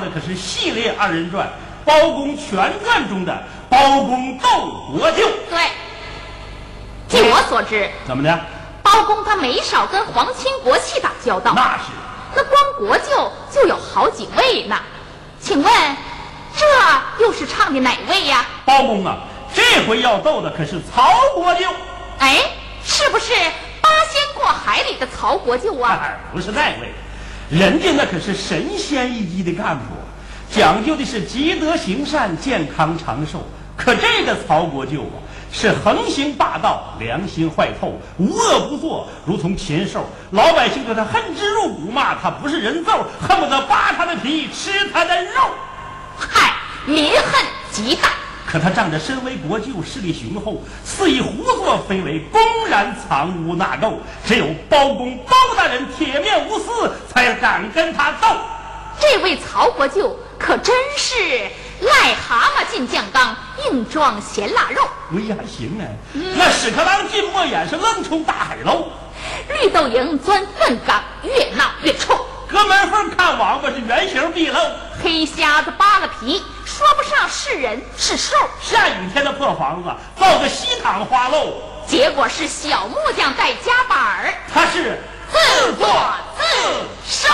的可是系列二人转《包公全传》中的包公斗国舅。对，据我所知，怎么的？包公他没少跟皇亲国戚打交道。那是。那光国舅就有好几位呢。请问，这又是唱的哪位呀？包公啊，这回要斗的可是曹国舅。哎，是不是八仙过海里的曹国舅啊？不是那位。人家那可是神仙一级的干部，讲究的是积德行善、健康长寿。可这个曹国舅啊，是横行霸道、良心坏透、无恶不作，如同禽兽。老百姓对他恨之入骨，骂他不是人揍，恨不得扒他的皮吃他的肉。嗨，民恨极大。可他仗着身为国舅，势力雄厚，肆意胡作非为，公然藏污纳垢。只有包公包大人铁面无私，才敢跟他斗。这位曹国舅可真是癞蛤蟆进酱缸，硬装咸腊肉。哎呀，行啊，那屎壳郎进墨眼，是愣冲大海捞。绿豆蝇钻粪缸，越闹越臭。隔门缝看王八是原形毕露。黑瞎子扒了皮。说不上是人是兽，下雨天的破房子造个西塘花漏，结果是小木匠带夹板儿，他是自作自受。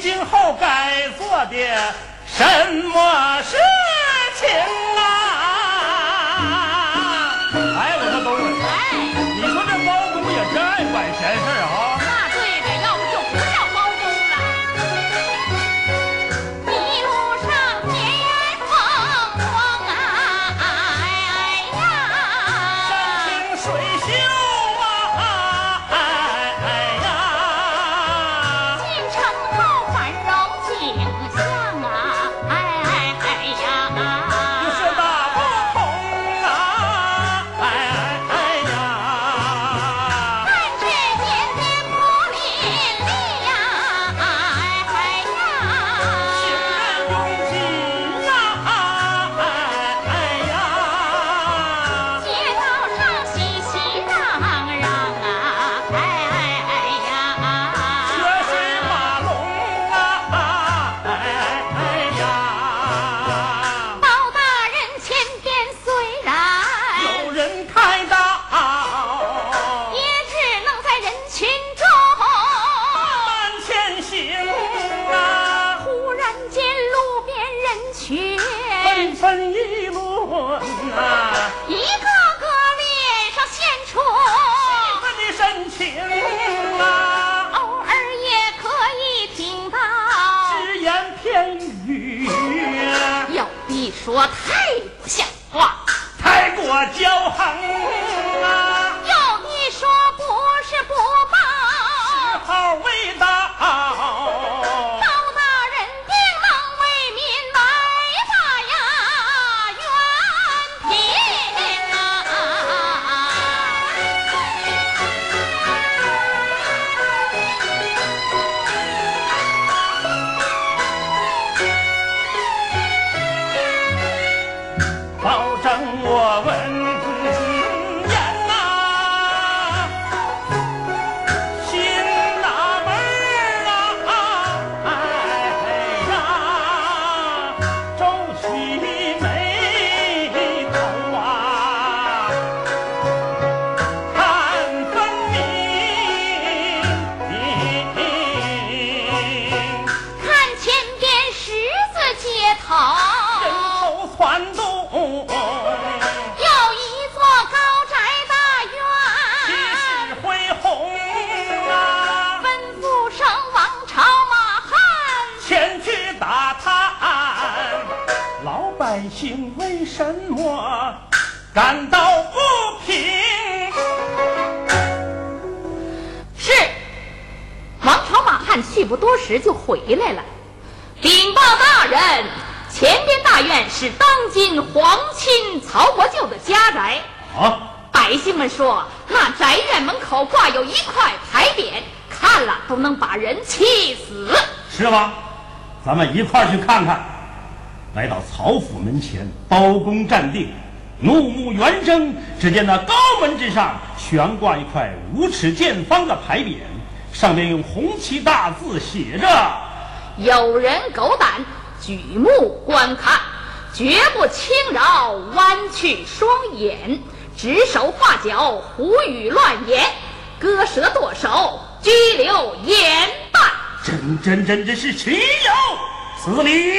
今后该做的什么事情？我太不像话。太过骄横。回来了，禀报大人，前边大院是当今皇亲曹国舅的家宅。啊。百姓们说，那宅院门口挂有一块牌匾，看了都能把人气死。是吗？咱们一块儿去看看。来到曹府门前，包公站定，怒目圆睁。只见那高门之上悬挂一块五尺见方的牌匾，上面用红旗大字写着：“有人狗胆，举目观看，绝不轻饶弯曲双眼。”指手画脚，胡语乱言，割舌剁手，拘留严办。真真真真是岂有此理！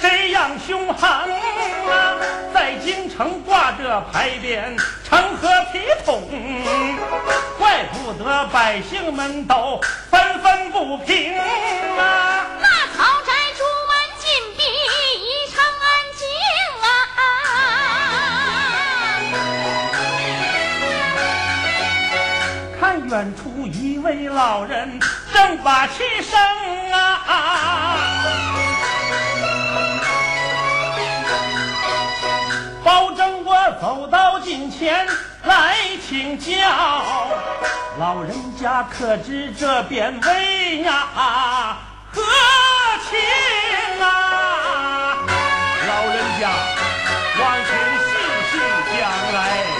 这样凶狠啊！在京城挂着牌匾，成何体统？怪不得百姓们都纷纷不平啊！那曹宅。远处一位老人正把气生走到近前来请教，老人家可知这边为呀何情啊？老人家，万请细细讲来。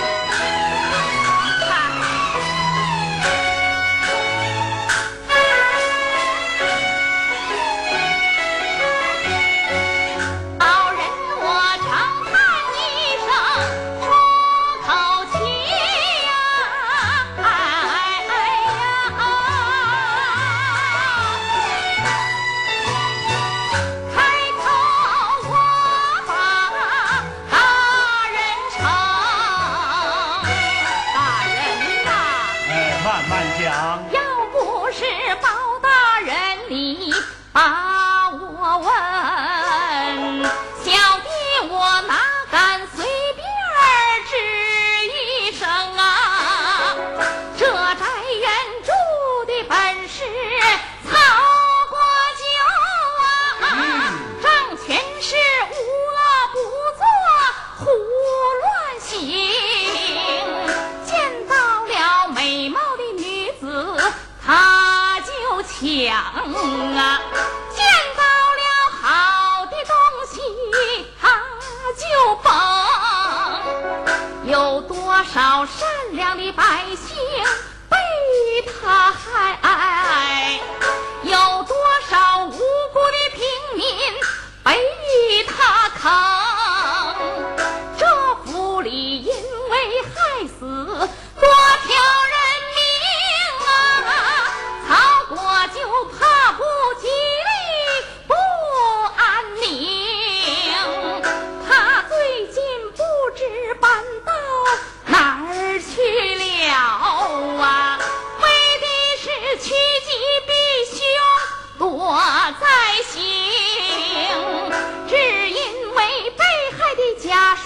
想啊，见到了好的东西，他就蹦。有多少善良的百姓被他害？有多少无辜的平民被他坑？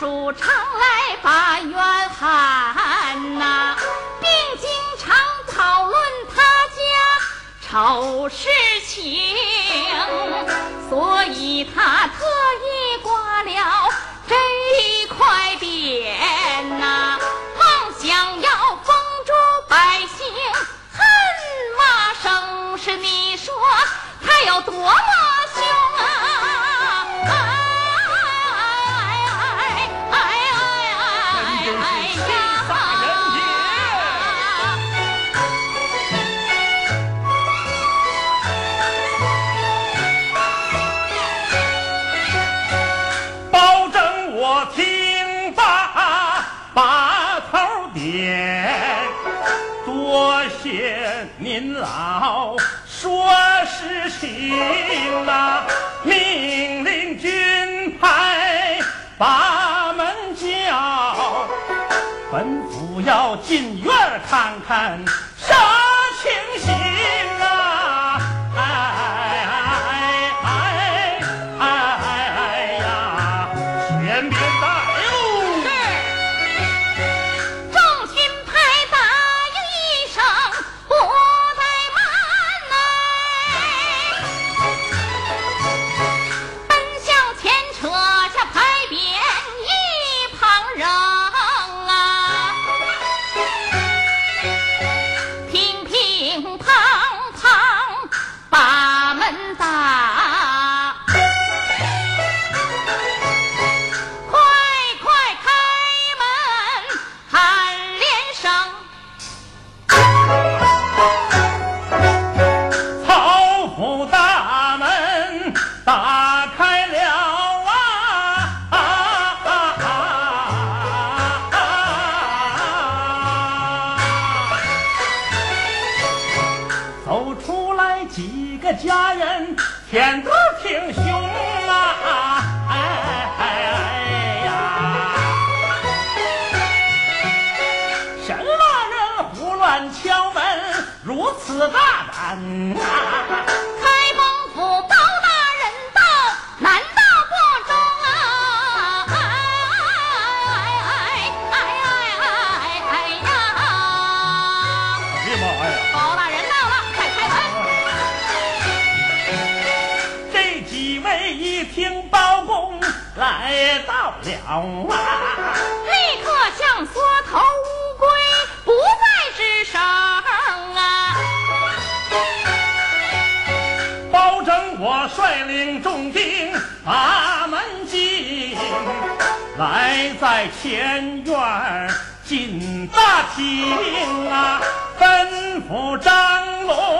主常来把冤喊呐。并经常讨论他家丑事情所以他特意挂了这一块匾呐。妄想要封住百姓恨骂声是你说他有多么见，多谢您老说实情啊！命令军派把门叫，吩咐要进院看看啥情形敢敲门，如此大胆！开封府包大人到，难道不中啊？哎哎哎哎哎哎呀！哎呀妈呀！包大人到了，快开门！这几位一听包公来到了啊，率领重兵把门进，来在前院进大厅啊，吩咐张龙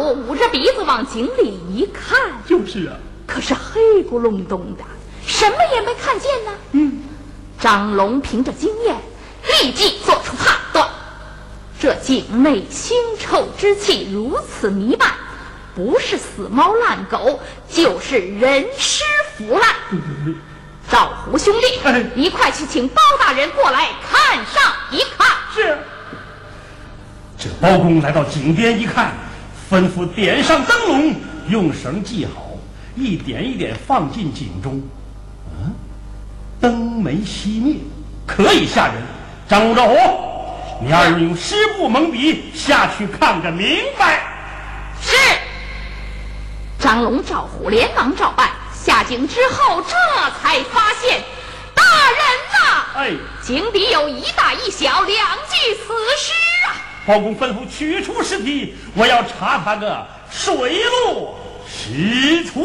虎捂着鼻子往井里一看，就是啊，可是黑咕隆咚的，什么也没看见呢。嗯，张龙凭着经验，立即做出判断：这井内腥臭之气如此弥漫，不是死猫烂狗，就是人尸腐烂。赵虎兄弟哎，一块去请包大人过来看上一看。是。这包公来到井边一看，吩咐点上灯笼，用绳系好，一点一点放进井中。嗯，灯没熄灭，可以吓人。张龙、赵虎，你二人用湿布蒙鼻，下去看个明白。是。张龙、赵虎连忙照办。下井之后，这才发现，大人呐、哎，井底有一大一小两具死尸啊！包公吩咐取出尸体，我要查他个水落石出。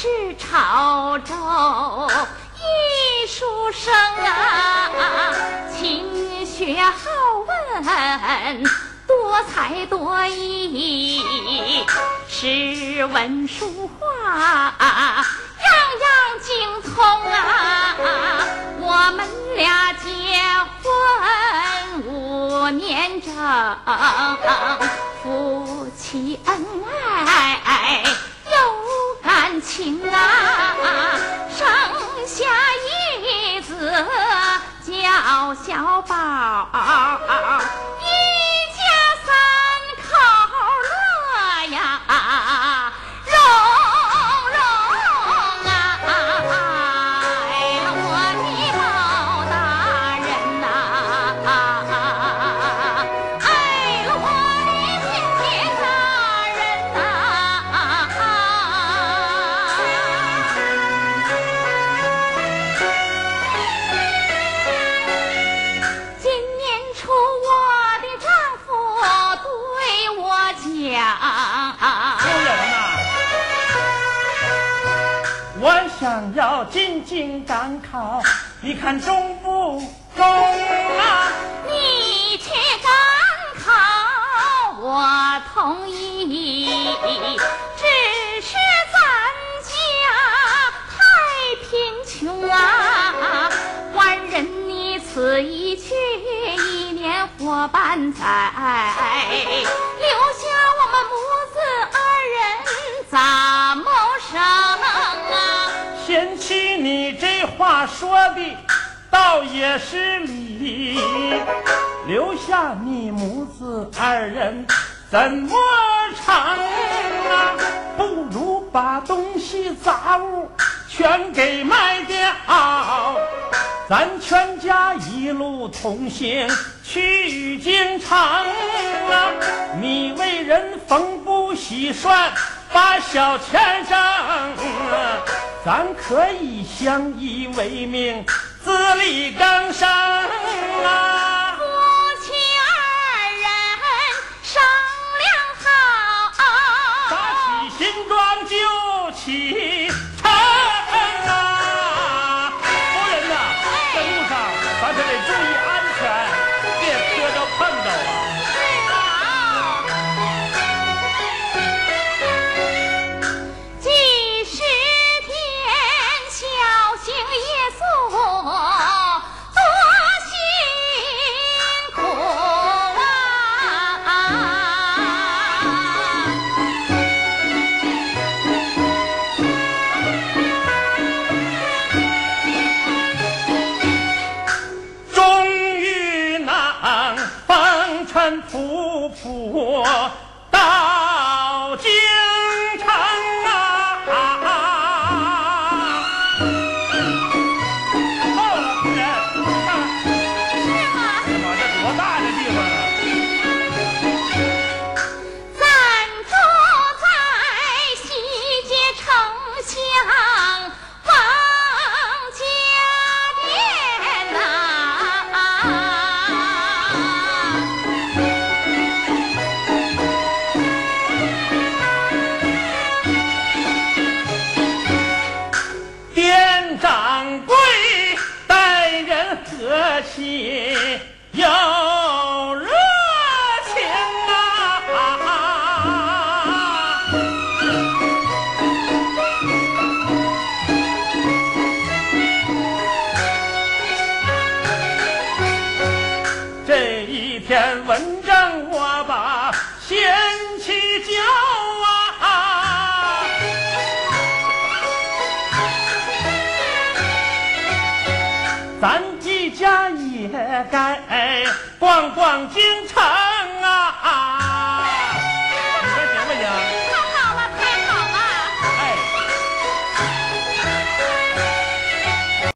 是潮州艺术生啊，勤学好问，多才多艺，诗文书画样样精通啊。我们俩结婚五年整，夫妻恩爱情啊，生下一子叫小宝，看中不中啊？你去赶考，我同意。只是咱家太贫穷啊，官人你此一去，一年活半载，留下我们母子二人咋谋生啊？贤妻，你这话说的倒也是理，留下你母子二人怎么成啊？不如把东西杂物全给卖掉，咱全家一路同行去京城啊！你为人缝补洗涮，把小钱挣，啊咱可以相依为命，自力更生啊！我心。逛逛京。